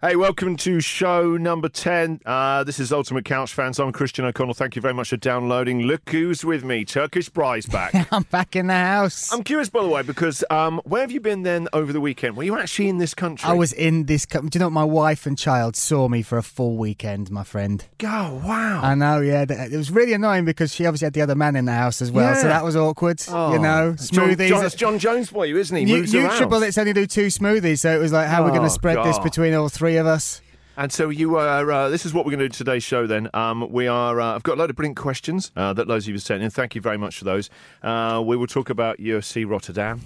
Hey, welcome to show number 10. Uh, this is Ultimate Couch Fans. I'm Christian O'Connell. Thank you very much for downloading. Look who's with me. Turkish Bry's back. I'm back in the house. I'm curious, by the way, because um, where have you been then over the weekend? Were you actually in this country? I was in this. country. Do you know what? My wife and child saw me for a full weekend, my friend. Oh, wow. I know, yeah. It was really annoying because she obviously had the other man in the house as well, so that was awkward. Oh. You know, smoothies. Jon, that's Jon Jones for you, isn't he? Nu- Moves. Nutribullets only do two smoothies, so it was like, how are we going Oh, to spread this between all three of us? And so you are. Uh, this is what we're going to do today's show. Then um, we are. Uh, I've got a load of brilliant questions uh, that loads of you have sent in. Thank you very much for those. Uh, we will talk about UFC Rotterdam.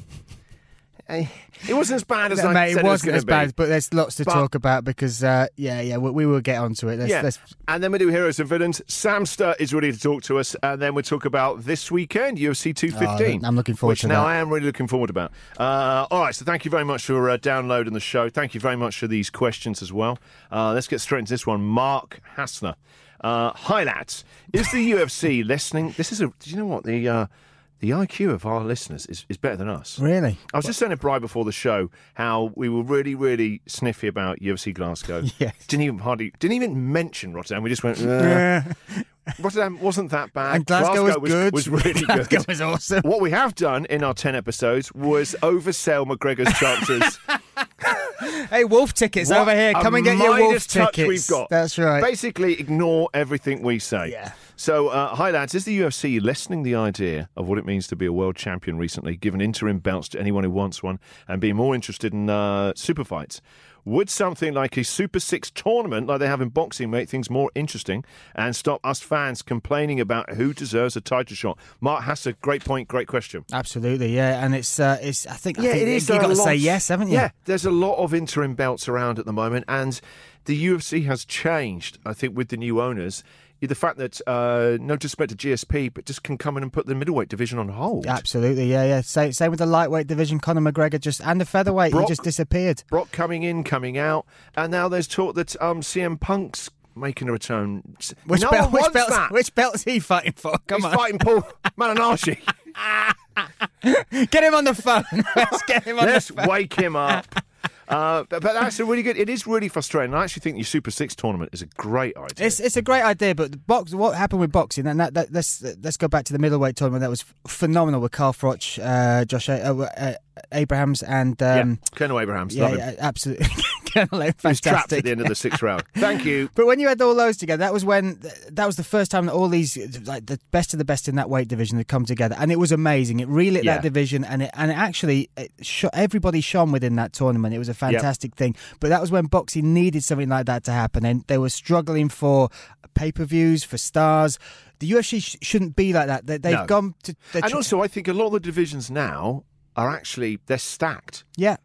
It wasn't as bad as I Mate, said it wasn't was as gonna be. bad, but there's lots to But- talk about because, uh, yeah, yeah, we, we will get onto it. Let's, yeah, let's, and then we do heroes and villains. Samster is ready to talk to us, and then we talk about this weekend UFC 215. Oh, I'm looking forward which to now that. I am really looking forward about. Uh, all right, so thank you very much for uh, downloading the show. Thank you very much for these questions as well. Uh, let's get straight into this one. Mark Hassler. Uh, hi lads, is the UFC listening? This is a. Do you know what the uh, the IQ of our listeners is, is better than us? really? I was just saying to Bri before the show how we were really, really sniffy about UFC Glasgow. Yes. Didn't even hardly didn't even mention Rotterdam. We just went. "Uh." Rotterdam wasn't that bad. And Glasgow, was, good. Was really good. Glasgow good. was awesome. What we have done in our ten episodes was oversell McGregor's chances. Hey, wolf tickets What over here. Come and get your wolf tickets. We've got. That's right. Basically, ignore everything we say. Yeah. So, uh, hi lads, is the UFC lessening the idea of what it means to be a world champion recently, giving interim belts to anyone who wants one, and being more interested in uh, super fights? Would something like a Super Six tournament, like they have in boxing, make things more interesting and stop us fans complaining about who deserves a title shot? Mark has a great point, great question. Absolutely, yeah, and it's uh, it's. I think, I Yeah, think it is. You got to say yes, haven't you? Yeah, there's a lot of interim belts around at the moment, and the UFC has changed. I think with the new owners, the fact that uh, no disrespect to GSP, but just can come in and put the middleweight division on hold. Absolutely, yeah, yeah. Same, same with the lightweight division. Conor McGregor just and the featherweight, Brock- he just disappeared. Brock coming in, coming out, and now there's talk that um, CM Punk's making a return. Which no belt? Which wants belt? that. Which belt's he fighting for? Come He's on, fighting Paul Malignaggi. get him on the phone. Let's get him on Let's the phone. wake him up. Uh, but, but that's a really good. It is really frustrating. I actually think your Super Six tournament is a great idea. It's it's a great idea, but the box. What happened with boxing? And that, that let's let's go back to the middleweight tournament. That was phenomenal with Carl Froch, uh, Josh uh, uh, Abrahams, and um, yeah, Colonel Abrahams. yeah, yeah, absolutely. Colonel Abrahams, was trapped fantastic. at the end of the sixth round. Thank you. But when you had all those together, that was when that was the first time that all these like the best of the best in that weight division had come together, and it was amazing. It relit Yeah. that division, and it and it actually it sh- everybody shone within that tournament. It was a fantastic thing. But that was when boxing needed something like that to happen, and they were struggling for pay per views for stars. The UFC sh- shouldn't be like that. They, they've No. gone to And tr- also, I think a lot of the divisions now are actually they're stacked. yeah.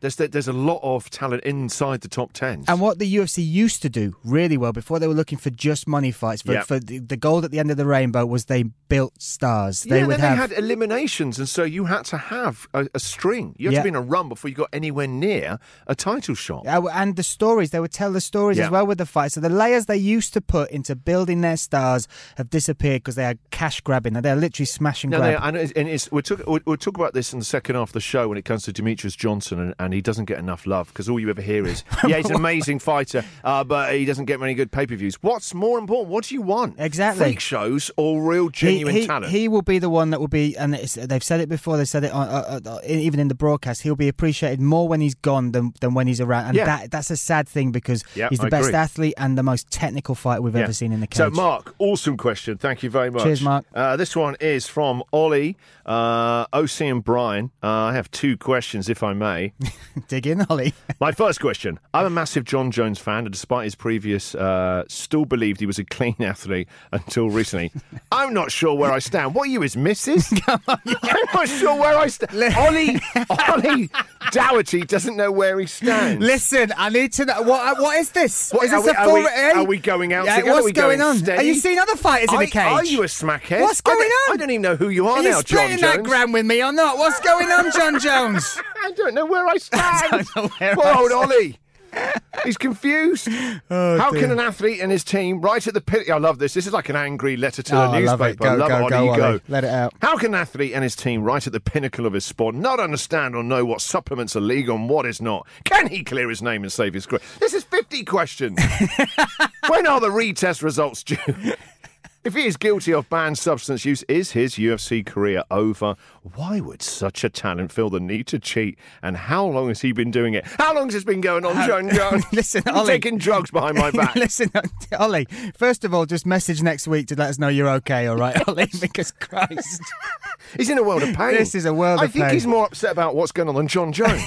There's there's a lot of talent inside the top ten. And what the UFC used to do really well before they were looking for just money fights, for, Yeah. for the, the gold at the end of the rainbow was they built stars. They yeah, would then have they had eliminations, and so you had to have a, a string. You had Yeah. to be in a run before you got anywhere near a title shot. Uh, and the stories they would tell the stories Yeah. as well with the fight. So the layers they used to put into building their stars have disappeared because they are cash grabbing. Now they're literally smashing No, and, it's, and it's, we'll, talk, we'll, we'll talk about this in the second half of the show when it comes to Demetrious Johnson and, and and he doesn't get enough love because all you ever hear is, yeah, he's an amazing fighter, uh, but he doesn't get many good pay per views. What's more important? What do you want? Exactly. Freak shows or real He- genuine he, talent? he will be the one that will be, and it's, they've said it before. They said it on, uh, uh, uh, even in the broadcast. He'll be appreciated more when he's gone than, than when he's around, and Yeah. that that's a sad thing because Yeah, he's the I best agree. athlete and the most technical fighter we've Yeah. ever seen in the cage. So, Mark, awesome question. Thank you very much. Cheers, Mark. Uh, this one is from Ollie, uh, OC, and Brian. Uh, I have two questions, if I may. dig in, Ollie. My first question I'm a massive Jon Jones fan, and despite his previous, uh, still believed he was a clean athlete until recently. I'm not sure where I stand. What are you, his missus? I'm not sure where I stand. Ollie, Ollie Dougherty doesn't know where he stands. Listen, I need to know what what is this? What, is this we- a are we- eh? are we going out Yeah, together? what's Are we going, going on? steady? Are you seeing other fighters in the cage? Are you a smackhead? What's going don't- on? I don't even know who you are, Are you now, Jon splitting Jones. that gram with me or not? What's going on, Jon Jones? I don't know where I stand. Don't know Poor old. Ollie. He's confused. Oh, How dear. can an athlete and his team right at the pit? I love this. This is like an angry letter to Oh, the I love newspaper. it. Go, love go, Ollie, go, Ollie. Let it out. How can an athlete and his team right at the pinnacle of his sport not understand or know what supplements are legal and what is not? Can he clear his name and save his career? This is 50 questions. when are the retest results due? If he is guilty of banned substance use, is his UFC career over? Why would such a talent feel the need to cheat? And how long has he been doing it? How long has this been going on, Jon Jones? Listen, Ollie. taking drugs behind my back. Listen, Ollie. First of all, just message next week to let us know you're okay. All right, Ollie. Because Christ, He's in a world of pain. This is a world. I think pain. he's more upset about what's going on than Jon Jones.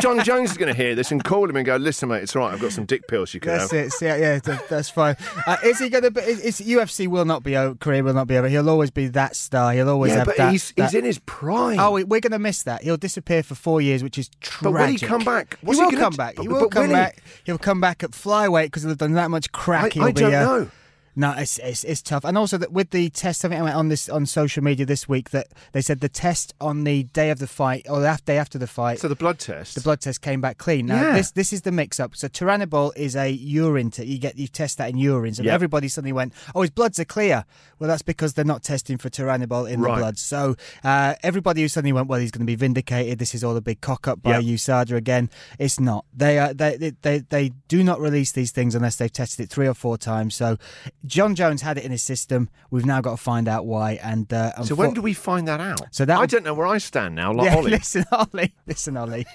Jon Jones is going to hear this and call him and go, "Listen, mate, it's all right. I've got some dick pills you can that's have." it. Yeah, yeah, that's fine. Uh, is he going to? be is, UFC will not be over. Career will not be over. He'll always be that star. He'll always Yeah, have but that. he's that- he's in his prime. Oh, we- we're going to miss that. He'll disappear for four years, which is tragic. But will he come back? What's he he will gonna come back. He will come will he? back. He'll come back at flyweight because he'll have done that much crack. I- I don't uh, know. No, it's, it's it's tough, and also that with the test, something I went on this on social media this week that they said the test on the day of the fight or the day after the fight, So the blood test. the blood test came back clean. Now Yeah. this this is the mix up. So Turinabol is a urine. T- you get you test that in urine. So Yep. everybody suddenly went, oh, his bloods are clear. Well, that's because they're not testing for Turinabol in Right. the blood. So uh, everybody who suddenly went, well, he's going to be vindicated. This is all a big cock up by Yep. USADA again. It's not. They are they they they do not release these things unless they've tested it three or four times. So Jon Jones had it in his system. We've now got to find out why. And uh, so when do we find that out? So that- I don't know where I stand now. Like yeah, Ollie, listen, Ollie. Listen, Ollie.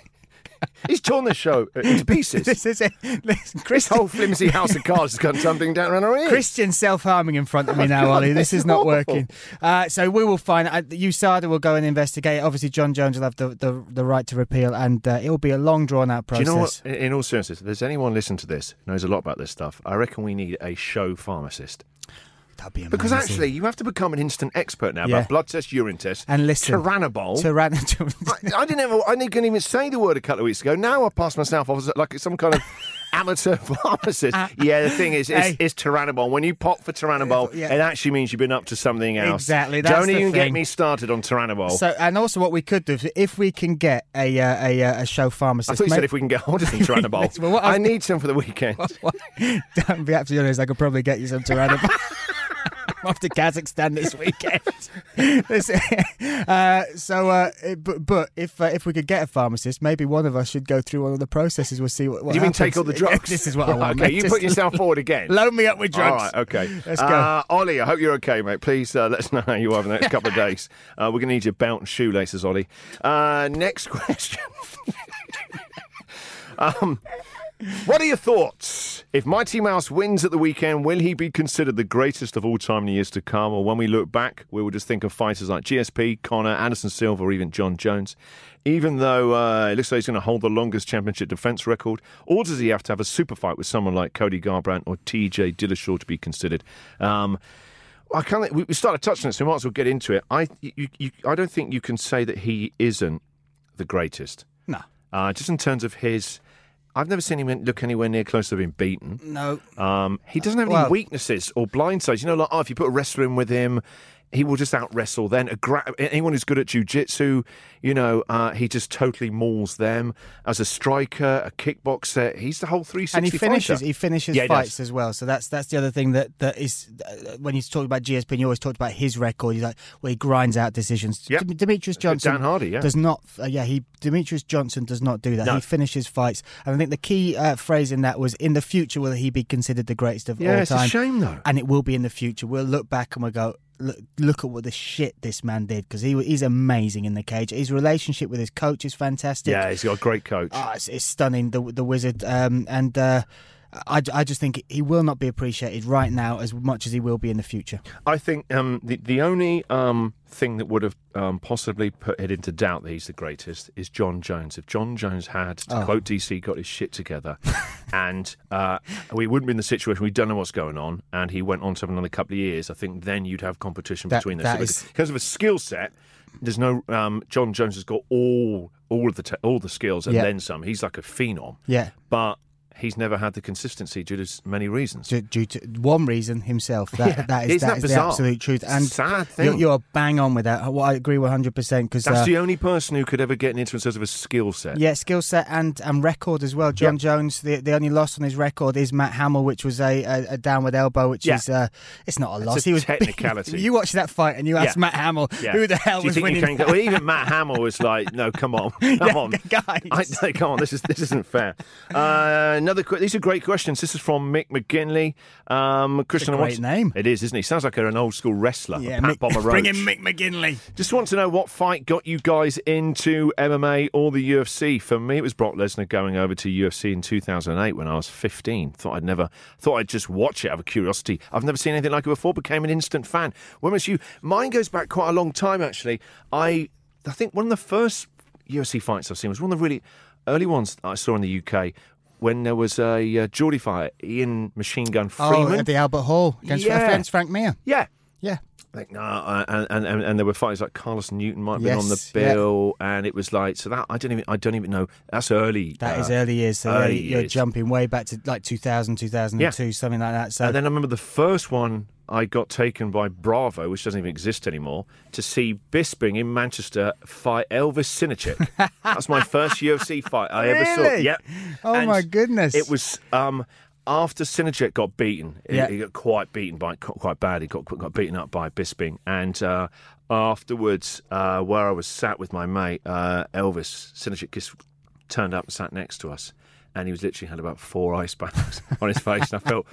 He's torn the show into pieces. this is it. Listen, this whole flimsy house of cards has gone tumbling down around our ears. Christian self harming in front of me now, Ollie. This is not awful. working. Uh, so we will find. Uh, USADA will go and investigate. Obviously, Jon Jones will have the, the, the right to repeal, and uh, it will be a long, drawn out Do process. you know what? In in all seriousness, if there's anyone listening to this knows a lot about this stuff, I reckon we need a show pharmacist. That'd be amazing. Because actually, you have to become an instant expert now Yeah. about blood tests, urine tests, And listen, Turinabol. Tyrann- I, I didn't ever, I couldn't even say the word a couple of weeks ago. Now I pass myself off as like some kind of amateur pharmacist. yeah, the thing is, it's, Hey. it's Turinabol. When you pop for Turinabol, Yeah. it actually means you've been up to something else. Exactly, that's Don't even get me started on Turinabol. So, and also, what we could do if we can get a uh, a, uh, a show pharmacist. I thought you ma- said if we can get hold of some Turinabol. Well, I I need some for the weekend. Don't be absolutely honest. I could probably get you some Turinabol. Off to Kazakhstan this weekend. Uh, so, uh, but, but if uh, if we could get a pharmacist, maybe one of us should go through one of the processes. We'll see what. what you mean take all the drugs? this is what I want. Okay, mate. you Just put yourself forward again. Load me up with drugs. All right, okay. Let's go. Uh, Ollie, I hope you're okay, mate. Please uh, let us know how you are in the next couple of days. Uh, we're going to need your belt and shoelaces, Ollie. Uh, next question. um, what are your thoughts? If Mighty Mouse wins at the weekend, will he be considered the greatest of all time in the years to come? Or when we look back, we will just think of fighters like GSP, Conor, Anderson Silva, or even Jon Jones. Even though uh, it looks like he's going to hold the longest championship defence record, or does he have to have a super fight with someone like Cody Garbrandt or TJ Dillashaw to be considered? Um, I can't. We we started touching it, so we might as well get into it. I, you, you, I don't think you can say that he isn't the greatest. No, Uh, just in terms of his, I've never seen him look anywhere near close to being beaten. no. Um, he doesn't have Well- any weaknesses or blind sides. You know, like oh, if you put a wrestler in with him, he will just out wrestle. Then a gra- anyone who's good at jujitsu, you know, uh, he just totally mauls them. As a striker, a kickboxer, he's the whole three sixty. and he finishes fighter. he finishes Yeah, he does. fights as well so that's that's the other thing that that is uh, when he's talking about GSP and you always talked about his record he's like where he grinds out decisions Yep. Dem- Demetrious Johnson Dan Hardy, yeah. does not uh, yeah he Demetrious Johnson does not do that No. he finishes fights and I think the key uh, phrase in that was in the future will he be considered the greatest of Yeah, all it's a time shame, though. and it will be in the future we'll look back and we'll go Look, look at what the shit this man did because he he's amazing in the cage. His relationship with his coach is fantastic. Yeah, he's got a great coach. Oh, it's, it's stunning, the the wizard, um, and uh, I, I just think he will not be appreciated right now as much as he will be in the future. I think um, the the only um, thing that would have um, possibly put it into doubt that he's the greatest is Jon Jones. If Jon Jones had, to Oh. quote DC, got his shit together, and uh, we wouldn't be in the situation we don't know what's going on, and he went on to have another couple of years, I think then you'd have competition That- between them. that So is- because of a skill set. There's no um, Jon Jones has got all all of the te- all the skills and Yeah. then some. He's like a phenom, Yeah, but he's never had the consistency due to many reasons. due, due to one reason himself. That Yeah. that is that that is the absolute truth. And Sad thing. you're bang on with that. Well, I agree 100 percent because That's uh, the only person who could ever get an interest of a skill set. Yeah, skill set and, and record as well. Jon Yeah. Jones, the the only loss on his record is Matt Hamill, which was a, a, a downward elbow, which Yeah. is uh, it's not a loss. a he was technicality. you watched that fight and you asked Yeah. Matt Hamill, who the hell was winning? can well, even Matt Hamill was like, "No, come on, come on, guys. I, come on, this is this isn't fair." Uh, another, these are great questions. This is from Mick McGinley. Um, Christian, I great want name. It is, isn't he? Sounds like an old school wrestler. yeah, a Pat Mick, bring in Mick McGinley. Just want to know what fight got you guys into MMA or the UFC. For me, it was Brock Lesnar going over to UFC in 2008 when I was 15. Thought I'd never, thought I'd just watch it out of curiosity. I've never seen anything like it before. Became an instant fan. When was you? Mine goes back quite a long time actually. I, I think one of the first UFC fights I've seen was one of the really early ones I saw in the UK. When there was a uh, Geordie fight, Ian Machine Gun Freeman. Oh, at the Albert Hall against, Yeah. against Frank Mir. yeah, Yeah. like no, uh, and, and and there were fighters like Carlos Newton might have been on the Yes, yeah. bill, and it was like so that I don't even I don't even know that's early. That uh, is early years. So early yeah, you're years. jumping way back to like 2000, 2002, something like that. So And then I remember the first one I got taken by Bravo, which doesn't even exist anymore, to see Bisping in Manchester fight Elvis Sinosic. That's my first UFC fight I ever saw. Really? Yep. Oh, And my goodness. It was um, after Sinosic got beaten. He- Yeah. He, got quite beaten by quite bad. He got got beaten up by Bisping, and uh, afterwards, uh, where I was sat with my mate uh, Elvis Sinosic just turned up and sat next to us. And he was literally had about four ice bags on his face, and I felt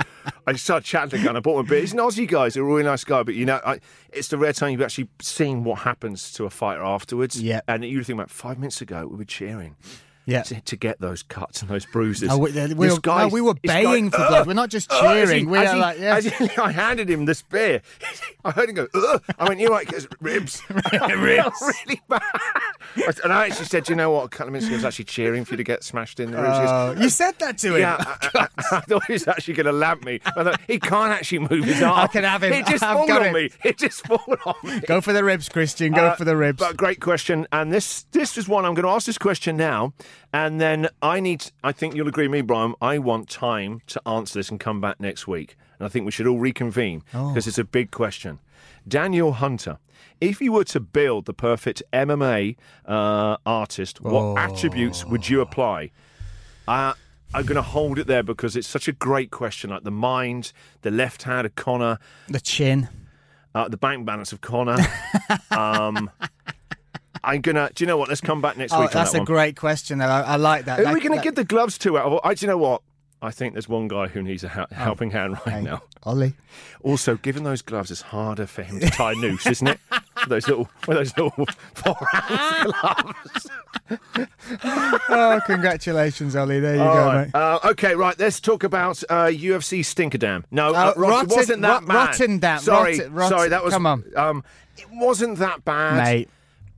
I just started chatting to him. And I bought him a beer. He's an Aussie guy, he's a really nice guy, but you know, I, it's the rare time you've actually seen what happens to a fighter afterwards. Yeah. and you think about five minutes ago, we were cheering yeah. to, to get those cuts and those bruises. Oh, we, This were, guy- oh, we were guy- baying for blood. We're not just cheering. we are he- like, yeah. he- I handed him the spear. I heard him go, Ugh. I went, you're right, because ribs. ribs. really bad. And I actually said, you know what, a couple of minutes ago I was actually cheering for you to get smashed in the ribs. He Oh, you said that to him. yeah, I, I, I thought he was actually going to lamp me. I thought, he can't actually move his arm. I can have him. It just I've on him. me. It just fallen on me. Go for the ribs, Christian. Go Uh, for the ribs. But great question, and this this is one I'm going to ask this question now, and then I need. I think you'll agree with me, Brian. I want time to answer this and come back next week, and I think we should all reconvene Oh. because it's a big question. Daniel Hunter, if you were to build the perfect MMA uh, artist, what Oh. attributes would you apply? Uh, I'm going to hold it there because it's such a great question. Like the mind, the left hand of Conor, the chin. uh, the bank balance of Conor. um, I'm gonna. Do you know what? Let's come back next Oh, week. that's that a one. great question. I, I like that. Who are we going to give the gloves to? Out of, I, do you know what? I think there's one guy who needs a hel- helping hand right Hey, now. Ollie. Also, given those gloves, it's harder for him to tie a noose, isn't it? Those little, with those little four ounce gloves. Oh, congratulations, Ollie. There you All go, right. mate. Uh, okay, right. Let's talk about uh, UFC Stinkerdam. No, Uh, uh, Rot- Rotten- it wasn't that Rot- bad. Rotterdam, Sorry, Rotten- Rotten- sorry. That was. come on. Um, it wasn't that bad. Mate,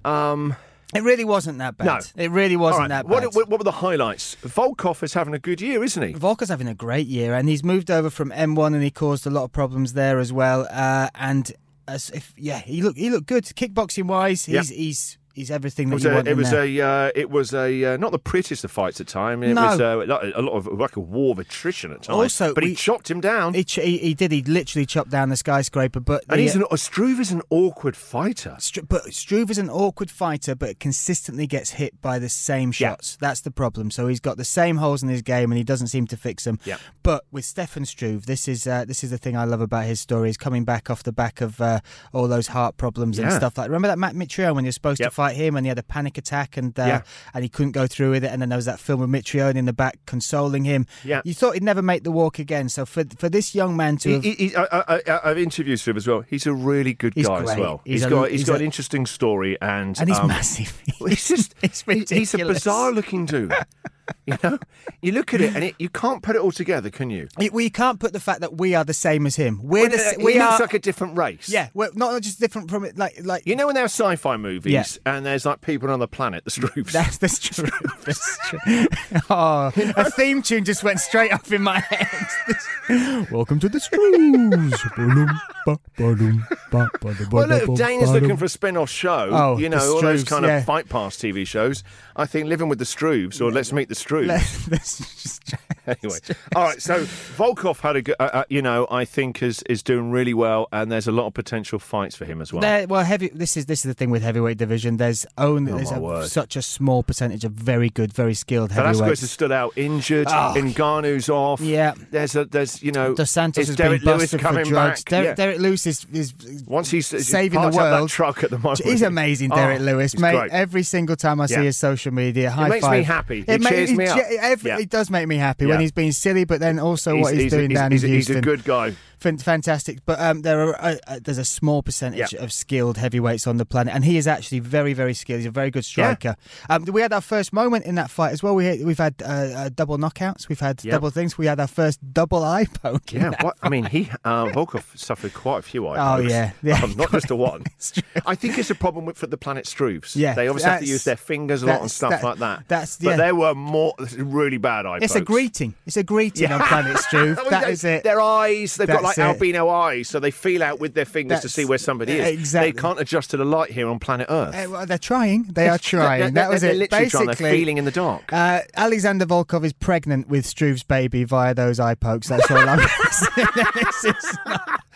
Um, it really wasn't that bad. No. It really wasn't right. that bad. What, what, what were the highlights? Volkov is having a good year, isn't he? Volkov's having a great year, and he's moved over from M1, and he caused a lot of problems there as well. Uh, and as if yeah, he looked he looked good kickboxing wise. He's Yep. he's he's everything It that was you a, want. it was there. a, uh, it was a, uh, not the prettiest of fights at time. It No. was uh, a lot of like a war of attrition at times. Also, but he chopped him down. He, he, he did. He literally chopped down the skyscraper. But and the- he's an, Struve is an awkward fighter. Stru- but Struve is an awkward fighter, but consistently gets hit by the same Yeah. shots. That's the problem. So he's got the same holes in his game, and he doesn't seem to fix them. Yeah. But with Stefan Struve, this is uh, this is the thing I love about his story. He's coming back off the back of uh, all those heart problems and stuff like. Remember that Matt Mitrione when you're supposed to fight him, and he had a panic attack, and uh, Yeah. and he couldn't go through with it, and then there was that film with Mitrione in the back consoling him. Yeah. You thought he'd never make the walk again. So for for this young man to He, have, he, he, I, I've interviewed Struve as well. He's a really good He's guy as well. He's he's a- got he's he's got a- an interesting story and and he's um, massive. He's just It's he- he's a bizarre looking dude. you know, you look at it and it, you can't put it all together, can you? We- We can't put the fact that we are the same as him. We're Well, the, uh, s- he we looks are like a different race. yeah. We're not just different from it. Like like You know when there are sci-fi movies Yeah. and there's like people on the planet, the Struves. that's that's true. That's true. Oh, a theme tune just went straight up in my head. Welcome to the Strues. well, look, if Dane is looking for a spin-off show, Oh, you the know, all those Struves, kind yeah. of fight pass TV shows, I think Living with the Struves or Let's Meet the Struves. Let's- let's just- anyway, all right. So Volkov had a, good- uh, uh, you know, I think is is doing really well, and there's a lot of potential fights for him as well. There, well, heavy. This is this is the thing with heavyweight division. There's only Oh, there's a, such a small percentage of very good, very skilled heavyweights. Velasquez has stood out injured. Oh. Ngannou's off. Yeah. There's a there's you know. Dos Santos is has Derrick been Lewis busted coming for drugs. back? Derrick, Yeah. Derrick Lewis is, is Once he's, saving the parked up that world. truck at the moment. He's amazing, Derrick Oh, Lewis, mate. great. Every single time I see Yeah. his social media, high it makes me happy. It It cheers me up. every- Yeah. It does make me happy Yeah. when he's being silly, but then also what he's, doing he's, down he's, in he's Houston. a good guy. Fan- fantastic. But um, there are uh, uh, there's a small percentage Yeah. of skilled heavyweights on the planet, and he is actually very very skilled. He's a very good striker. Um, we had our first moment in that fight as well. We we've had uh, uh, double knockouts. We've had Yeah. double things. We had our first double eye poke. Yeah, what, I mean, he uh, Volkov suffered quite a few eye Oh, pokes. yeah. Yeah. Um, not just the one. I think it's a problem with for the planet Struves. Yeah, they obviously have to use their fingers a lot and stuff that- like that. that's- but yeah. there were more really bad eye It's a greeting. It's a greeting on Planet Struve. Well, that is it. Their eyes, they've got like That's it. albino eyes, so they feel out with their fingers to see where somebody is. exactly. They can't adjust to the light here on planet Earth. Uh, well, they're trying. They are trying. They're- that was they're it. trying. Basically, They're feeling in the dark. Uh, Alexander Volkov is pregnant with Struve's baby via those eye pokes. That's all I'm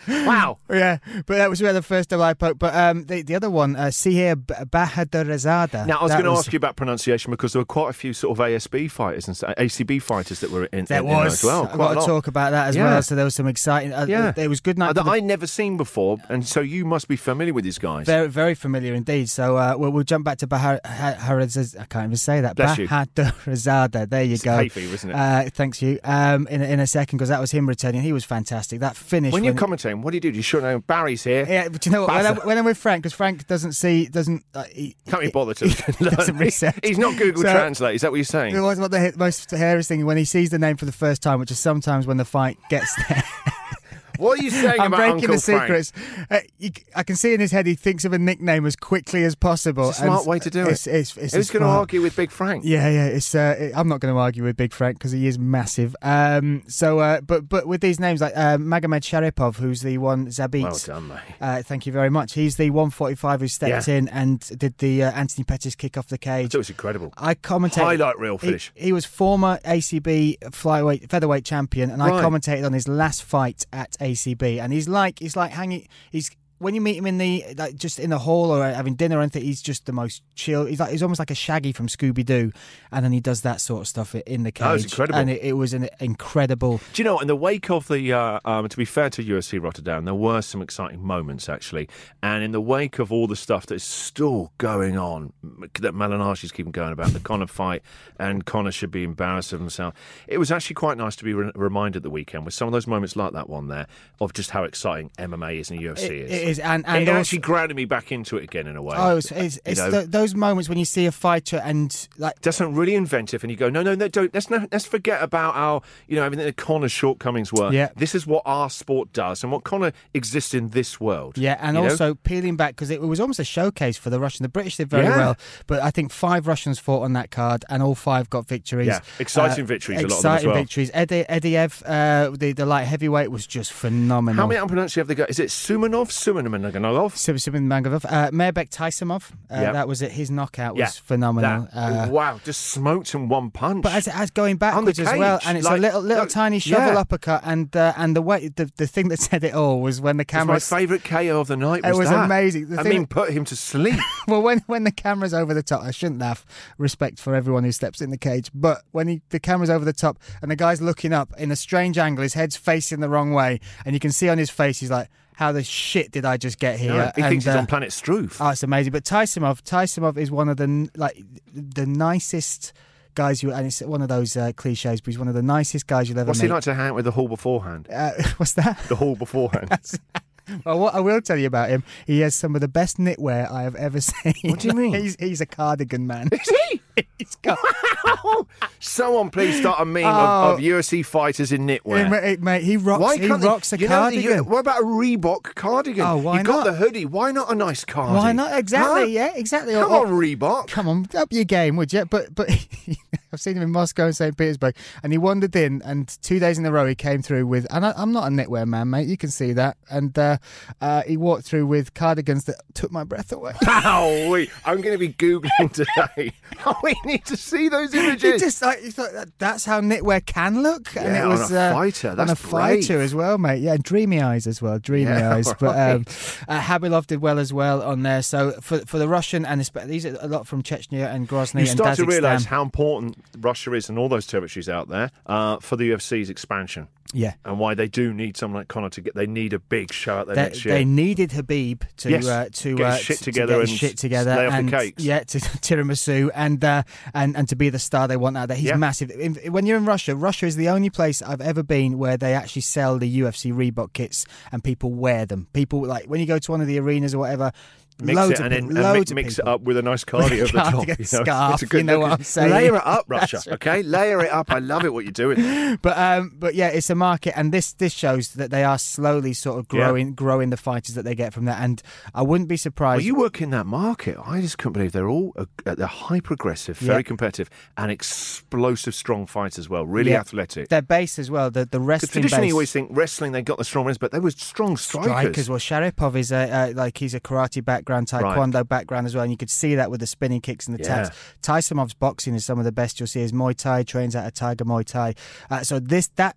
wow. Yeah, but that was where the first eye poke. But um, the, the other one, uh, Siyar Bahadurzada. Now, I was going to ask you about pronunciation because there were quite a few sort of ASB fighters and ACB fighters that were in, There in, in as well. I've Quite got a to talk about that as Yeah. well. So there was some exciting. Uh, Yeah. It was good night. Uh, that the- I'd never seen before, and so you must be familiar with these guys. Very, very familiar indeed. So uh, we'll, we'll jump back to Bahar. Ha- I can't even say that. Bahadurzada. There you It's go. isn't it? Uh, thanks you. Um, in, a- in a second, because that was him returning. He was fantastic. That finish. when you're when- commentating, what do you do? Do you shut down Barry's here? Yeah, but you know what? When I'm, when I'm with Frank, because Frank doesn't see, doesn't. Uh, he, Can't be bothered to he doesn't research. He's not Google So- Translate. Is that what you're saying? It was what the most hilarious thing when he sees the name for the first time, which is sometimes when the fight gets there. What are you saying I'm about breaking Uncle the secrets. Uh, you, I can see in his head he thinks of a nickname as quickly as possible. It's a smart way to do it's, it. It's, it's, Who's going to argue with Big Frank? Yeah, yeah. It's. Uh, it- I'm not going to argue with Big Frank because he is massive. Um. So, uh, but but with these names like uh, Magomedsharipov, who's the one Zabit. Well done, mate. Uh, thank you very much. He's the 145 who stepped Yeah. in and did the uh, Anthony Pettis kick off the cage. it was incredible. I commentated. Highlight reel finish. He, was former ACB flyweight featherweight champion, and I Right. commentated on his last fight at ACB. And he's like he's like hanging. He's when you meet him in the like just in the hall or having dinner or anything, he's just the most chill. He's like he's almost like a Shaggy from Scooby Doo, and then he does that sort of stuff in the cage. That was incredible. and it, it was an incredible. Do you know, in the wake of the, uh, um, to be fair to UFC Rotterdam, there were some exciting moments actually. And in the wake of all the stuff that's still going on, that Malignaggi's keeping going about, the Conor fight, and Conor should be embarrassed of himself, it was actually quite nice to be re- reminded the weekend with some of those moments like that one there of just how exciting MMA is and UFC It, is. it is, and and it also, actually grounded me back into it again in a way. oh, it's, it's, it's know? th- those moments when you see a fighter and like does something really inventive, and you go, no, no, no, don't. Let's not, let's forget about our, you know, everything that Conor's shortcomings were. Yeah. this is what our sport does, and what Conor exists in this world. Yeah, and you know? also peeling back because it was almost a showcase for the Russian. The British did very Yeah. well, but I think five Russians fought on that card, and all five got victories. Yeah, exciting victories, a lot of them as Exciting well. victories. Eddie, Eddiev, uh, the the light heavyweight was just phenomenal. how many unpronounce have they got? Is it Sumanov? Sumanov? Nurmagomedov. Nurmagomedov. Uh, Mairbek Taisumov. Uh, Yep. That was it. His knockout was Yeah, phenomenal. that- Uh, wow, just smoked in one punch. But as, as going backwards as well, and it's like- a little little tiny shovel yeah. uppercut, and uh, and the way the, the thing that said it all was when the It's my camera. favourite KO of the night. It Was was that. amazing. The I mean, that- put him to sleep. well, when when the camera's over the top, I shouldn't laugh. Respect for everyone who steps in the cage, but when he, the camera's over the top and the guy's looking up in a strange angle, his head's facing the wrong way, and you can see on his face he's like, "How the shit did I just get here?" No, he And, thinks he's uh, on planet Struth. Oh, it's amazing. But Taisumov, Taisumov is one of the like the nicest guys you, and it's one of those uh, cliches, but he's one of the nicest guys you'll ever What's meet. he like to hang out with the hall beforehand? Uh, what's that? The hall beforehand. Well, what I will tell you about him, he has some of the best knitwear I have ever seen. What do you mean? he's, he's a cardigan man. Is he? He's got, Wow! Someone please start a meme Oh. of, of UFC fighters in knitwear. mate, mate, he rocks. Why he can't they- rocks a you know, the- cardigan. what about a Reebok cardigan? Oh, why you got not? the hoodie. Why not a nice cardigan? Why not? Exactly. Yeah, exactly. Come Or- on, Reebok. Come on, up your game, would you? But but I've seen him in Moscow and St. Petersburg, and he wandered in, and two days in a row he came through with. And I, I'm not a knitwear man, mate. You can see that. And uh, uh, he walked through with cardigans that took my breath away. Ow, wait, I'm going to be googling today. We need to see those images. just like he thought that, that's how knitwear can look, and Yeah, it on was a uh, fighter. on That's a fighter as well, mate. Yeah, dreamy eyes as well, dreamy Yeah, eyes. But um, uh, Khabilov did well as well on there. So for for the Russian and these are a lot from Chechnya and Grozny you and start to realise how important Russia is and all those territories out there uh, for the UFC's expansion. Yeah. And why they do need someone like Conor to get. They need a big show out there They, next year. they needed Khabib to Yes, uh, to get uh, shit to- together to and shit together lay off the and cakes. yeah to tiramisu and uh, and and to be the star they want out there. He's Yeah. massive. In, when you're in Russia, Russia is the only place I've ever been where they actually sell the UFC Reebok kits and people wear them. People like when you go to one of the arenas or whatever. Mix loads it and then and mi- mix it up with a nice cardio over the top. You know, scarf, It's a good you know look. what I'm saying? Layer it up, Russia. Right. Okay, layer it up. I love it. What you're doing. But um, but yeah, it's a market, and this this shows that they are slowly sort of Yeah. growing growing the fighters that they get from that. And I wouldn't be surprised. Well, you work in that market. I just couldn't believe they're all uh, they're hyper aggressive, very Yeah. competitive, and explosive, strong fights as well. Really Yeah. athletic. Their base as well, the the wrestling traditionally, base. you always think wrestling they got the strong ones, but they were strong strikers. strikers. Well, Sharipov is a uh, like he's a karate background, taekwondo background as well, and you could see that with the spinning kicks and the Yeah. taps. Taisumov's boxing is some of the best you'll see. Is Muay Thai trains out of Tiger Muay Thai. Uh, so this that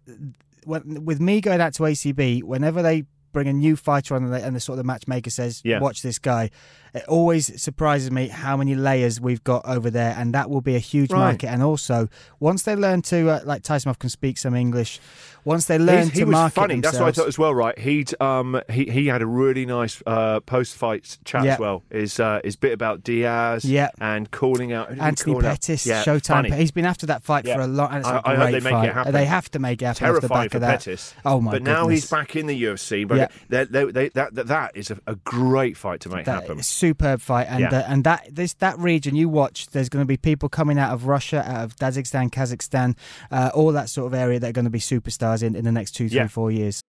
when, with me going out to ACB, whenever they bring a new fighter on and the, and the sort of the matchmaker says, Yeah. "Watch this guy," it always surprises me how many layers we've got over there, and that will be a huge Right. market. And also, once they learn to uh, like Taisumov can speak some English, once they learn He's- he to was market funny. That's what I thought as well. Right? He'd um he he had a really nice uh, post fight chat Yeah. as well. His uh, his bit about Diaz. Yeah. and calling out he Anthony? Pettis, Yeah, Showtime. funny. He's been after that fight Yeah. for a long. And it's a I- I hope they make it happen. They have to make it happen terrifying back for of that. Pettis. Oh my god. But now he's back in the UFC. But Yeah. they, they, they, that, that that is a, a great fight to make That happen. Superb fight, and Yeah. uh, and that this that region you watch. There's going to be people coming out of Russia, out of Dagestan, Kazakhstan, uh, all that sort of area that are going to be superstars in, in the next two, three, Yeah. four years.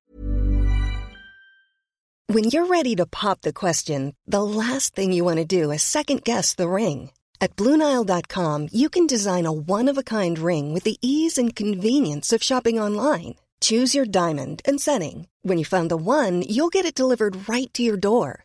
When you're ready to pop the question, the last thing you want to do is second guess the ring. At Bluenile.com, you can design a one of a kind ring with the ease and convenience of shopping online. Choose your diamond and setting. When you find the one, you'll get it delivered right to your door.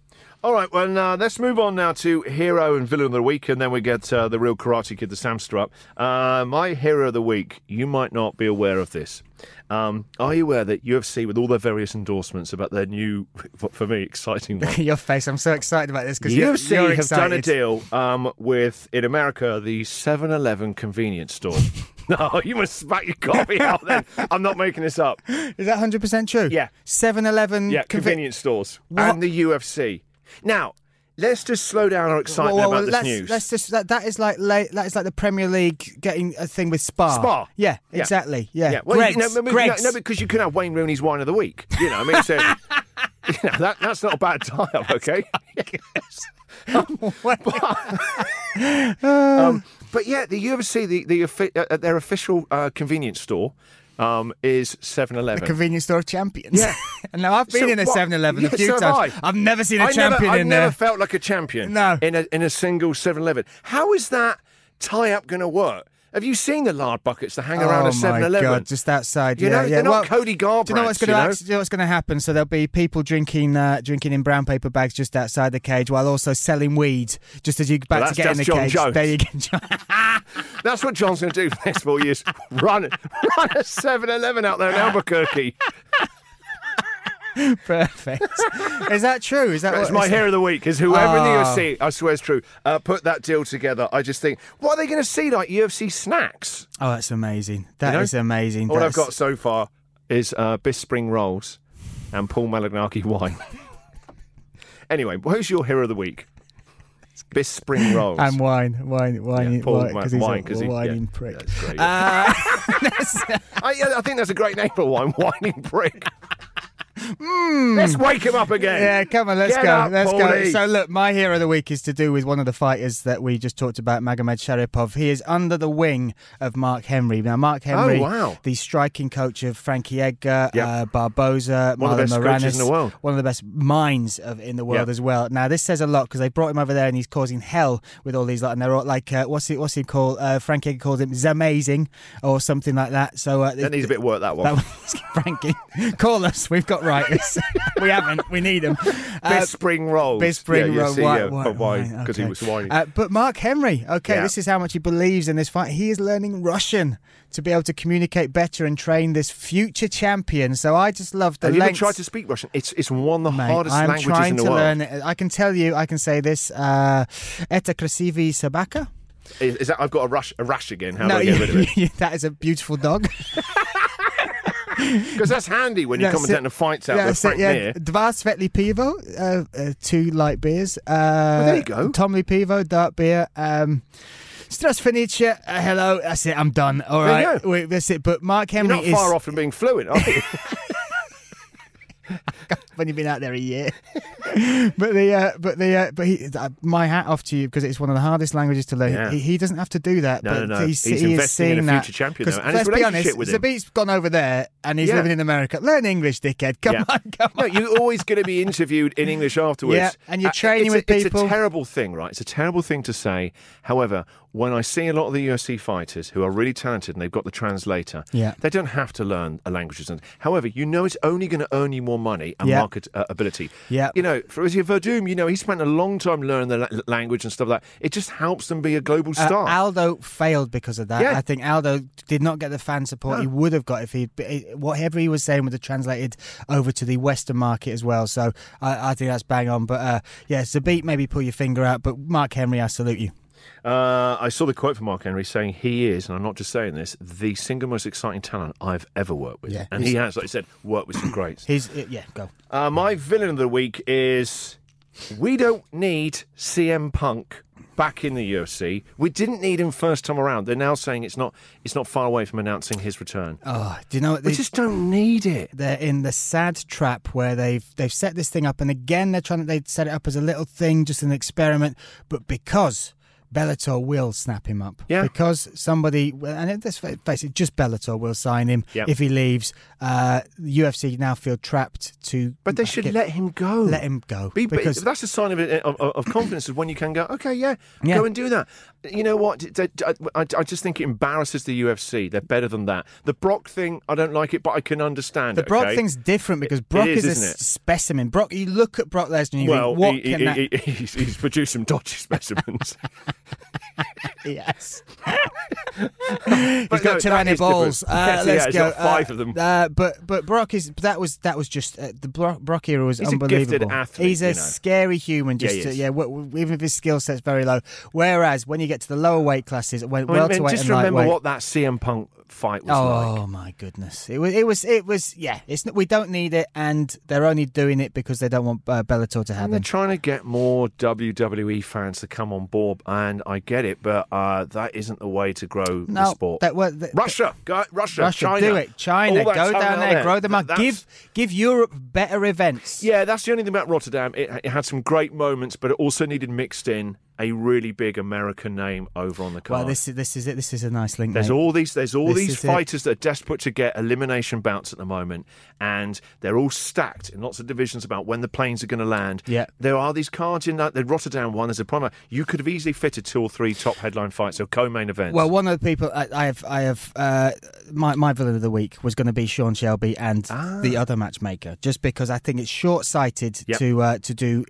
All right, well, uh, let's move on now to hero and villain of the week, and then we get uh, the real Karate Kid, the Samster up. Uh, my hero of the week, you might not be aware of this. Um, are you aware that UFC, with all their various endorsements about their new, for me, exciting one, Your face, I'm so excited about this because UFC you're have done a deal um, with, in America, the 7 Eleven convenience store. no, you must spat your coffee out then. I'm not making this up. Is that 100% true? Yeah. 7 Eleven Yeah, convenience stores. What? And the UFC. Now, let's just slow down our excitement Well, well, about this let's, news. let's just that, that is like that is like the Premier League getting a thing with Spar. Spar. Yeah, Yeah. exactly. Yeah. Yeah, well, you- Greggs. no, no, no, because you can have Wayne Rooney's wine of the week. You know, I mean, so, you know, that, that's not a bad tie-up, okay? um, but yeah, the UFC, the, the offi- uh, their official uh, convenience store um, is 7-Eleven. the convenience store of champions. Yeah. and now I've been So in a 7 Eleven Yeah, a few so times. I. I've never seen a I champion never, I've in never felt like a champion No. in a, in a single 7-Eleven. How is that tie-up going to work? Have you seen the lard buckets that hang around oh a 7-Eleven? just outside. You yeah, know, yeah. they're not well, Cody Garbrandt, Do you know what's going you know what's going to happen? So there'll be people drinking uh, drinking in brown paper bags just outside the cage, while also selling weed just as you back Well, to get in the Jon cage. Jones. There you go. That's what Jon's going to do for the next four years. Run, run a 7-Eleven out there in Albuquerque. Perfect. is that true? Is that That's what, my is- hero of the week. Is whoever in the Oh. UFC, I swear it's true, uh, put that deal together. I just think, what are they going to see like UFC snacks? Oh, that's amazing. That is know? amazing. All I've got so far is uh, Biss Spring rolls and Paul Malignaggi wine. anyway, who's your hero of the week? Biss Spring rolls. And wine, wine, wine, Yeah, Paul wine, because he's wine, a he- whining yeah, prick. that's great. Uh, I, yeah, I think that's a great name for wine, whining prick. Let's wake him up again. Yeah, come on, let's Get go. up, let's go. So, look, my hero of the week is to do with one of the fighters that we just talked about, Magomedsharipov. He is under the wing of Mark Henry. Now, Mark Henry, Oh, wow. the striking coach of Frankie Edgar, Yep. uh, Barboza, One of the Marlon best Moraes, coaches in the world. one of the best minds of in the world Yep. as well. Now, this says a lot because they brought him over there and he's causing hell with all these lot, and they're all like, uh, what's he, what's he called? Uh, Frankie Edgar calls him Zamazing or something like that. So uh, That needs a bit of work, that one. that was Frankie. Call us. We've got writers. we haven't. We need them. Biss Spring rolls. Biz Spring yeah, roll. you see, why- yeah, why- why? why? Because he Okay. was whining. Uh, but Mark Henry, okay, Yeah. this is how much he believes in this fight. He is learning Russian to be able to communicate better and train this future champion. So I just love the Have you ever lengths- tried to speak Russian? It's it's one of the Mate, hardest I'm languages trying in the to world. learn it. I can tell you, I can say this. Uh, Это красивый собака? Is, is that I've got a rush a rash again? How no, do I get rid of it? that is a beautiful dog. Because that's handy when you're That's commentating it. the fights out Yeah, with that's it, Frank yeah. Dva Svetli Pivo, uh, uh, two light beers. Uh, there you go. Tomli Pivo, dark beer. Um, Strasfinicia, uh, hello. That's it. I'm done. All go. Wait, that's it. But Mark You're not is far off from being fluent, are you? when you've been out there a year. but the uh, but the uh, but he, uh, my hat off to you because it's one of the hardest languages to learn. Yeah. He, he doesn't have to do that. No, but no, no. He's, He's he is investing in a seeing that. future champion, though, and let's be honest, with him. Zabit's gone over there and he's Yeah. living in America. Learn English, dickhead. Come Yeah. on, come No, on. you're always going to be interviewed in English afterwards. Yeah, and you're Uh, training with a, It's a terrible thing, right? It's a terrible thing to say. However, when I see a lot of the UFC fighters who are really talented and they've got the translator, Yeah. they don't have to learn a language. However, you know it's only going to earn you more money and Yeah. Market uh, ability. Yeah. You know, for Izzy Werdum, you know, he spent a long time learning the la- language and stuff like that. It just helps them be a global Uh, star. Aldo failed because of that. Yeah. I think Aldo did not get the fan support he would have got if he'd, whatever he was saying would have translated over to the Western market as well. So I, I think that's bang on. But uh, yeah, Zabit maybe pull your finger out. But Mark Henry, I salute you. Uh, I saw the quote from Mark Henry saying he is, and I'm not just saying this, the single most exciting talent I've ever worked with. Yeah. and he has, like I said, worked with some greats. He's uh, yeah, go. Uh, my villain of the week is we don't need CM Punk back in the UFC. We didn't need him first time around. They're now saying it's not it's not far away from announcing his return. Oh, do you know what? we they- just don't need it. they're in the sad trap where they've they've set this thing up, and again they're trying to they set it up as a little thing, just an experiment. But because Bellator will snap him up, Yeah. because somebody and let's face it, just Bellator will sign him Yeah. if he leaves. Uh, UFC now feel trapped to, But they should get- let him go. let him go Be, because that's a sign of, of, of confidence of when you can go, okay, yeah, Yeah. go and do that. You know what? I, just think it embarrasses the UFC. They're better than that. The Brock thing, I don't like it, but I can understand The it, Brock okay? thing's different because Brock is, is, a specimen. Brock, you look at Brock Lesnar and you well, think, what he, can he, that? he- he's, he's produced some dodgy specimens. yes. He's got no, too many balls. Uh, Yes, let's has. go. He's got five Uh, of them. Uh, but but Brock is that was that was just uh, the Brock, Brock era was He's a unbelievable. gifted athlete, He's a you know. scary human. Just he to- yeah, w- w- even if his skill set's very low. Whereas when you get to the lower weight classes, when I mean, welterweight just and remember lightweight, what that CM Punk fight was Oh like. my goodness! It was. It was. It was. Yeah. It's. We don't need it, and they're only doing it because they don't want uh, Bellator to have And they're him. trying to get more WWE fans to come on board, and I get it, but uh, that isn't the way to grow the sport. that the, Russia, go, Russia, Russia, China, do it. China, go down out there, grow them up. That's- Give give Europe better events. Yeah, that's the only thing about Rotterdam. It, it had some great moments, but it also needed mixed in a really big American name over on the card. Well, this is this is it. This is a nice link. There's mate. all these there's all This these is it. fighters that are desperate to get elimination bouts at the moment, and they're all stacked in lots of divisions about when the planes are going to land. Yeah. there are these cards in that the Rotterdam one as a promo. You could have easily fitted two or three top headline fights or co-main events. Well, one of the people I, I have, I have, uh, my my villain of the week was going to be Sean Shelby and the other matchmaker, just because I think it's short-sighted Ah. Yep. to uh, to do.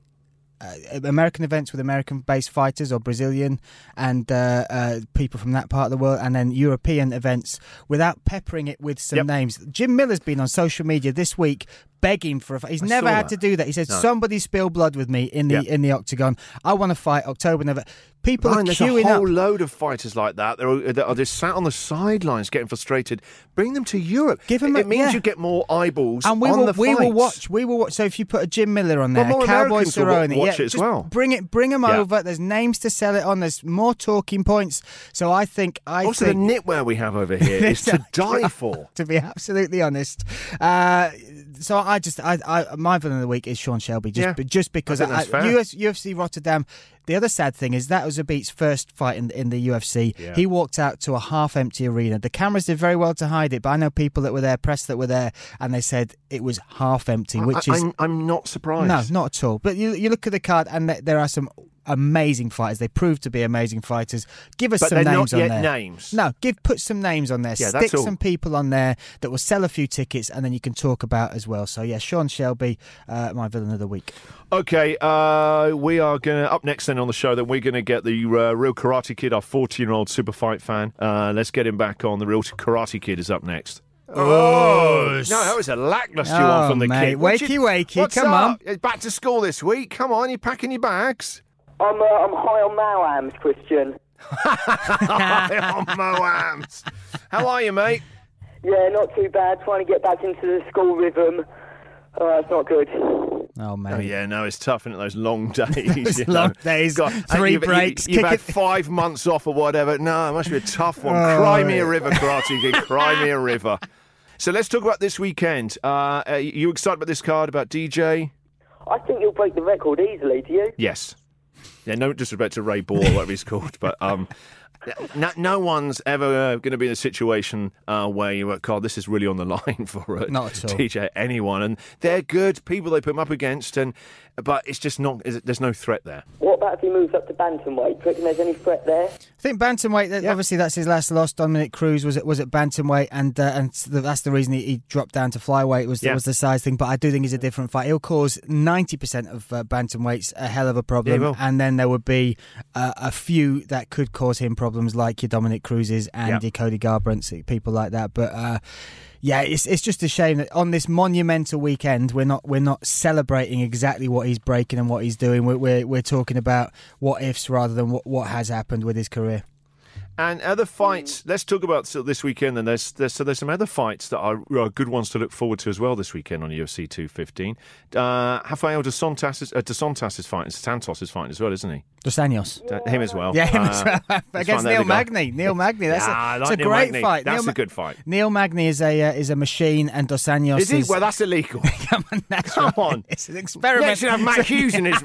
Uh, American events with American-based fighters or Brazilian and uh, uh, people from that part of the world, and then European events without peppering it with some Yep. names. Jim Miller's been on social media this week begging for a fight. He's I never had that. to do that. He said, No. "Somebody spill blood with me in the Yep. in the octagon. I want to fight October, November." People Ryan, are there's a whole up. load of fighters like that. That are just sat on the sidelines getting frustrated. Bring them to Europe. Give 'em it a- it means yeah. you get more eyeballs And we on will, the we will watch. We will watch. So if you put a Jim Miller on there, more Cowboy Americans will Cerrone, watch yeah, it as well. Bring it, bring them Yeah. over. There's names to sell it on. There's more talking points. So I think I Also, think the knitwear we have over here is to die for. to be absolutely honest. Uh, so I just, I, I, my villain of the week is Sean Shelby, just, Yeah, just because I fair. US, UFC Rotterdam. The other sad thing is that was Abit's first fight in, in the UFC. Yeah. He walked out to a half-empty arena. The cameras did very well to hide it, but I know people that were there, press that were there, and they said it was half-empty, which I, is I'm, I'm not surprised. no, not at all. But you you look at the card, and there are some amazing fighters. They prove to be amazing fighters. Give us But some names not on there. names. No, give put some names on there. Yeah, Stick some people on there that will sell a few tickets, and then you can talk about as well. So yeah, Sean Shelby, uh, my villain of the week. Okay, uh, we are going to, up next then on the show, then we're going to get the uh, Real Karate Kid, our 14 year old super fight fan. Uh, let's get him back on. The Real Karate Kid is up next. Oh, no, that was a lacklustre Oh, one from the mate. kid. Wakey, you- wakey, what's come up? on. It's Back to school this week. Come on, you're packing your bags. I'm uh, I'm high on Malams, Christian. high on Moams. How are you, mate? Yeah, not too bad. Trying to get back into the school rhythm. Uh, it's not good. Oh man. Oh yeah, no, it's tough, is Those long days, you long know? days, and three you've, breaks, You, have kick had it- five months off or whatever. No, it must be a tough one. Oh, Cry me a river, karate kid. Cry me a river. So let's talk about this weekend. Uh, are you excited about this card about DJ? I think you'll break the record easily. Do you? Yes. Yeah, no disrespect to Ray Ball, whatever he's called, but um, no, no one's ever uh, going to be in a situation uh, where you're like, God, this is really on the line for uh, Not at all. DJ anyone, and they're good people they put him up against, and but it's just not. There's no threat there. What about if he moves up to bantamweight? Do you reckon there's any threat there? I think bantamweight. that- Obviously, that's his last loss. Dominick Cruz was at was at bantamweight, and uh, and that's the reason he, he dropped down to flyweight was Yeah. was the size thing. But I do think he's a different fight. He'll cause ninety percent of uh, bantamweights a hell of a problem, will. and then there would be uh, a few that could cause him problems, like your Dominick Cruzes and Yeah. your Cody Garbrandts, people like that. But. Yeah, it's it's just a shame that on this monumental weekend we're not we're not celebrating exactly what he's breaking and what he's doing. We're we're, we're talking about what ifs rather than what, what has happened with his career. And other fights. Let's talk about this weekend. And there's, there's so there's some other fights that are, are good ones to look forward to as well this weekend on UFC 215. Uh, Rafael dos Santos is, uh, dos Santos is fighting. Santos is fighting as well, isn't he? Dos Anjos. Uh, him as well. Yeah, him Uh, as well. he's against Neil other. Magny. Neil Magny. That's Yeah, I a, like it's a Neil great Magny. fight. That's Neil a good fight. Neil Magny is a uh, is a machine, and Dos Anjos Is he? Well, that's illegal. Come on, that's Come right. on. It's an experiment. Next, you have Matt Hughes in his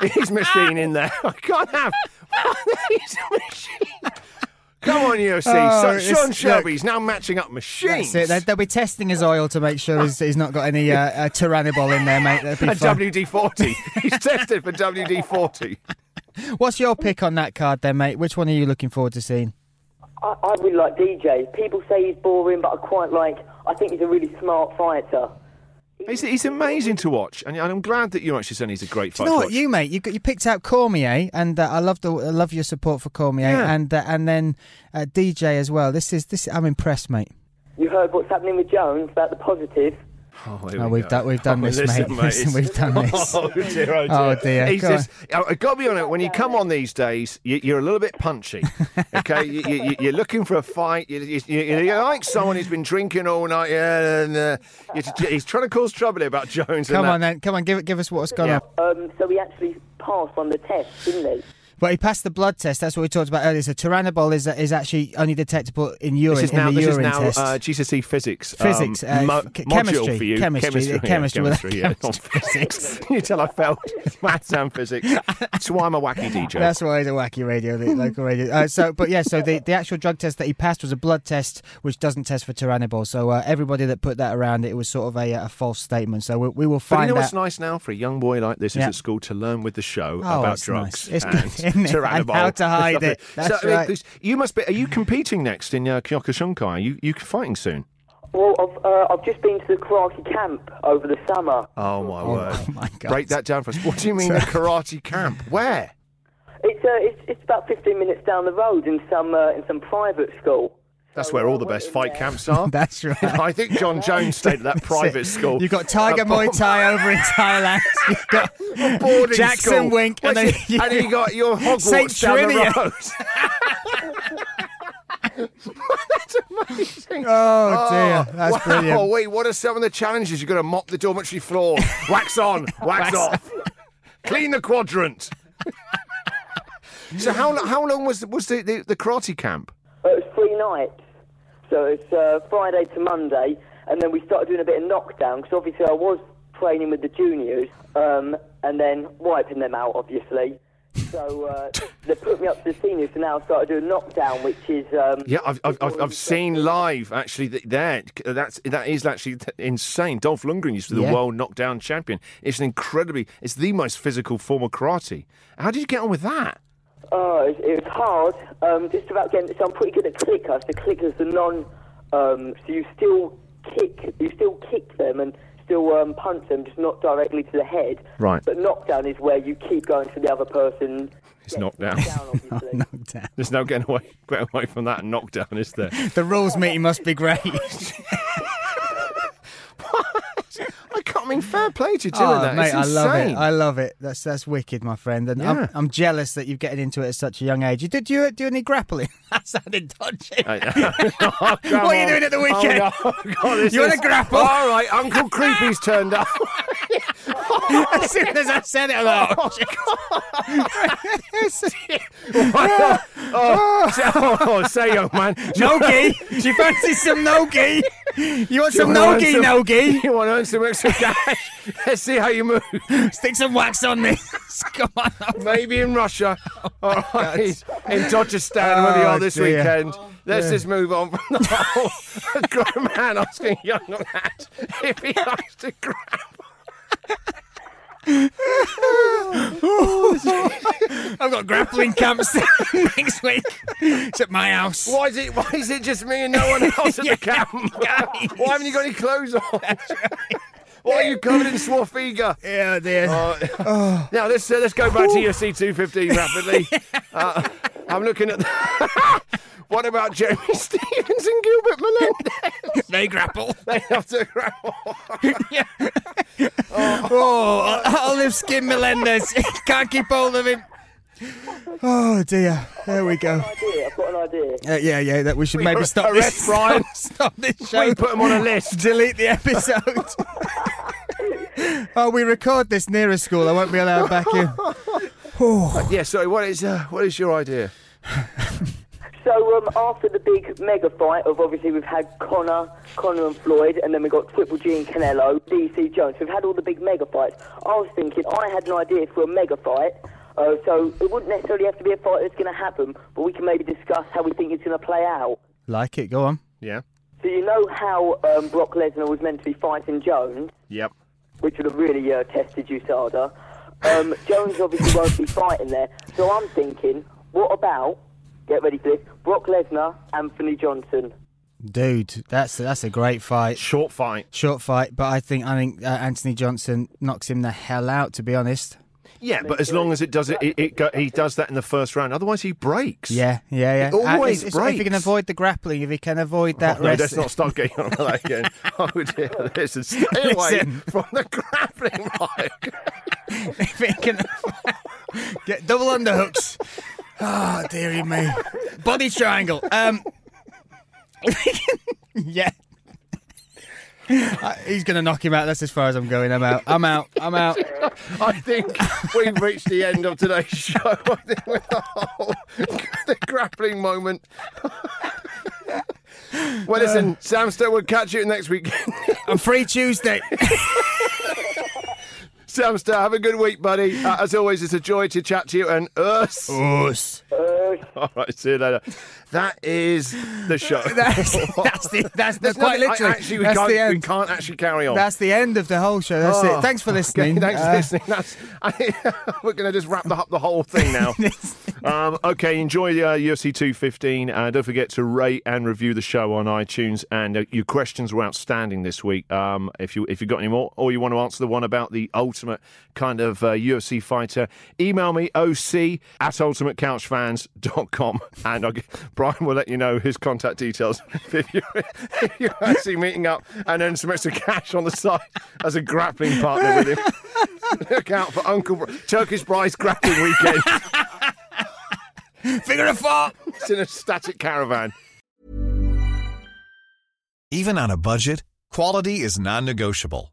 his machine in there. I can't have. He's a machine. Come on, UFC. Oh, so, it's- Sean look. Shelby's now matching up machines. That's it. They- They'll be testing his oil to make sure he's, he's not got any uh, uh, Turinabol in there, mate. That'd be And. WD 40. He's tested for WD 40. What's your pick on that card then, mate? Which one are you looking forward to seeing? I, I really like DJ. People say he's boring, but I quite like. I think he's a really smart fighter. He's, he's amazing to watch, and I'm glad that you're actually saying he's a great Do fighter. you know what, you mate? You you picked out Cormier, and uh, I love the I love your support for Cormier, Yeah. and uh, and then uh, DJ as well. This is this. I'm impressed, mate. You heard what's happening with Jones about the positive. Oh, here Oh, we we've go. done we've done Oh, this, listen, mate. Listen, we've done this. Oh dear, oh dear. Oh, dear. He's Go just, I've got to be honest, when you come on these days, you, you're a little bit punchy. Okay, you, you, you're looking for a fight. You, you, you, you're like someone who's been drinking all night, yeah, and uh, he's trying to cause trouble here about Jones. Come and on that. then, come on, give give us what's gone Yeah. on. Um, so we actually passed on the test, didn't he? But he passed the blood test. That's what we talked about earlier. So Turinabol is is actually only detectable in urine This is in now, the this is now test. uh, GCSE physics. Physics, um, uh, mo- chemistry, for you. chemistry, chemistry, yeah, chemistry, yeah, with- chemistry, yeah, physics. you tell I failed maths and physics. That's why I'm a wacky DJ. That's why he's a wacky radio, the local radio. Uh, so, but yeah, so the, the actual drug test that he passed was a blood test, which doesn't test for Turinabol. So uh, everybody that put that around it, was sort of a, a false statement. So we, we will But find you know out. what's nice now for a young boy like this is at school to learn with the show Oh, about drugs nice. It's good, isn't it? And how to hide it. That's so, I mean, you must be. Are you competing next in uh, Kyokushinkai? Are you you fighting soon? Well, I've, uh, I've just been to the karate camp over the summer. Oh my word! oh my God. Break that down for us. What do you mean a karate camp? Where? It's, uh, it's it's about 15 minutes down the road in some uh, in some private school. That's where all the best fight camps are. That's right. I think Jon Jones stayed at that private school. You've got Tiger Uh, Muay Thai over in Thailand. You've got boarding Jackson school. Wink, and then it- and you got your Hogwarts Saint down Trinia. the road. That's amazing. Oh dear, that's wow, brilliant. wait, what are some of the challenges? You've got to mop the dormitory floor, wax on, wax, Wax off, clean the quadrant. so how how long was was the, the, the karate camp? It was three nights. So it's uh, Friday to Monday, and then we started doing a bit of knockdown because obviously I was training with the juniors, um, and then wiping them out, obviously. So uh, they put me up to the seniors, so now I've started doing knockdown, which is um, Yeah, I've I've, I've, I've seen live actually that there. That's that is actually insane. Dolph Lundgren used to be the Yeah. world knockdown champion. It's an incredibly, it's the most physical form of karate. How did you get on with that? Oh, it, it was hard. Um, just about getting. So I'm pretty good at clicker. So clickers are non. Um, so you still kick. You still kick them and still um, punch them, just not directly to the head. Right. But knockdown is where you keep going to the other person. It's gets knocked down. down. Knockdown. There's no getting away, getting away from that knockdown, is there? The rules meeting must be great. I can't I mean, fair play to you doing Oh, that. mate, it's I love it. I love it. That's that's wicked, my friend. And Yeah. I'm, I'm jealous that you're getting into it at such a young age. You did you do any grappling? that sounded dodgy. Oh, come What are you doing at the weekend? Oh, no. God, You wanna grapple? All right, Uncle Creepy's turned up. as soon as I said it, I'm like, oh, oh, oh, say, young man. Nogi. Do you fancy some nogi? You want some nogi, nogi? You want to earn some extra cash? Let's see how you move. Stick some wax on this. Come on. Maybe in Russia. All oh, right. In Tajikistan, where we Oh, are this dear. weekend. Oh, Let's just move on from the whole a grown man asking young lad if he likes to grab. I've got grappling camps next week. It's at my house. Why is it? Why is it just me and no one else at Yeah, the camp? guys. Why haven't you got any clothes on? Why are you covered in Swarfega? Yeah, dear. Uh, Now let's uh, let's go back to your C two fifteen rapidly. Uh, I'm looking at. The what about Jeremy Stephens and Gilbert Melendez? they grapple. They have to grapple. Oh, Olive Skin Melendez. Can't keep hold of him. Oh dear. There we go. I've got an idea. Uh, yeah, yeah. That we should maybe stop Arrest this. Brian. Stop this show. We put him on a list. Delete the episode. oh, we record this near a school. I won't be allowed back in. Yeah. Sorry. What is uh, what is your idea? So um, after the big mega fight of obviously we've had Conor, Conor and Floyd, and then we've got Triple G and Canelo, DC Jones. We've had all the big mega fights. I was thinking I had an idea for a mega fight. Uh, so it wouldn't necessarily have to be a fight that's going to happen, but we can maybe discuss how we think it's going to play out. Like it. Go on. Yeah. So you know how um, Brock Lesnar was meant to be fighting Jones, Yep. which would have really uh, tested USADA. Um, Jones obviously won't be fighting there, so I'm thinking, what about? Get ready for this: Brock Lesnar, Anthony Johnson. Dude, that's that's a great fight. Short fight. Short fight, but I think I think uh, Anthony Johnson knocks him the hell out. To be honest. Yeah, but as long as it does it, it, it go, he does that in the first round. Otherwise, he breaks. Yeah, yeah, yeah. It always Uh, if- breaks. If he can avoid the grappling, if he can avoid that Oh, no, rest- let's not start getting on that again. Oh dear, listen, stay away Listen. from the grappling mic. if he can get double underhooks. Oh, dearie me. Body triangle. Um, yeah. Uh, He's going to knock him out. That's as far as I'm going. I'm out. I'm out. I'm out. I think we've reached the end of today's show. I think with the whole the grappling moment. well, listen, Sam Stowe will catch you next week. I'm free Tuesday. Sam Stowe, have a good week, buddy. Uh, as always, it's a joy to chat to you. And us. Us. All right, see you later. That is the show. That's, that's the that's the quite I- literally. actually, we that's can't, the we can't actually carry on. That's the end of the whole show. That's Oh, it. Thanks for okay, listening. thanks for Uh, listening. That's, we're going to just wrap up the whole thing now. um, okay, enjoy uh, UFC 215. Uh, don't forget to rate and review the show on iTunes. And uh, your questions were outstanding this week. Um, if you if you got any more, or you want to answer the one about the ultimate kind of uh, UFC fighter, email me oc at ultimatecouchfans.com and I'll get, Brian will let you know his contact details if you're, if you're actually meeting up and then some extra cash on the side as a grappling partner with him. Look out for Uncle Bri- Turkish Bryce grappling weekend. Figure of four. It's in a static caravan. Even on a budget, quality is non-negotiable.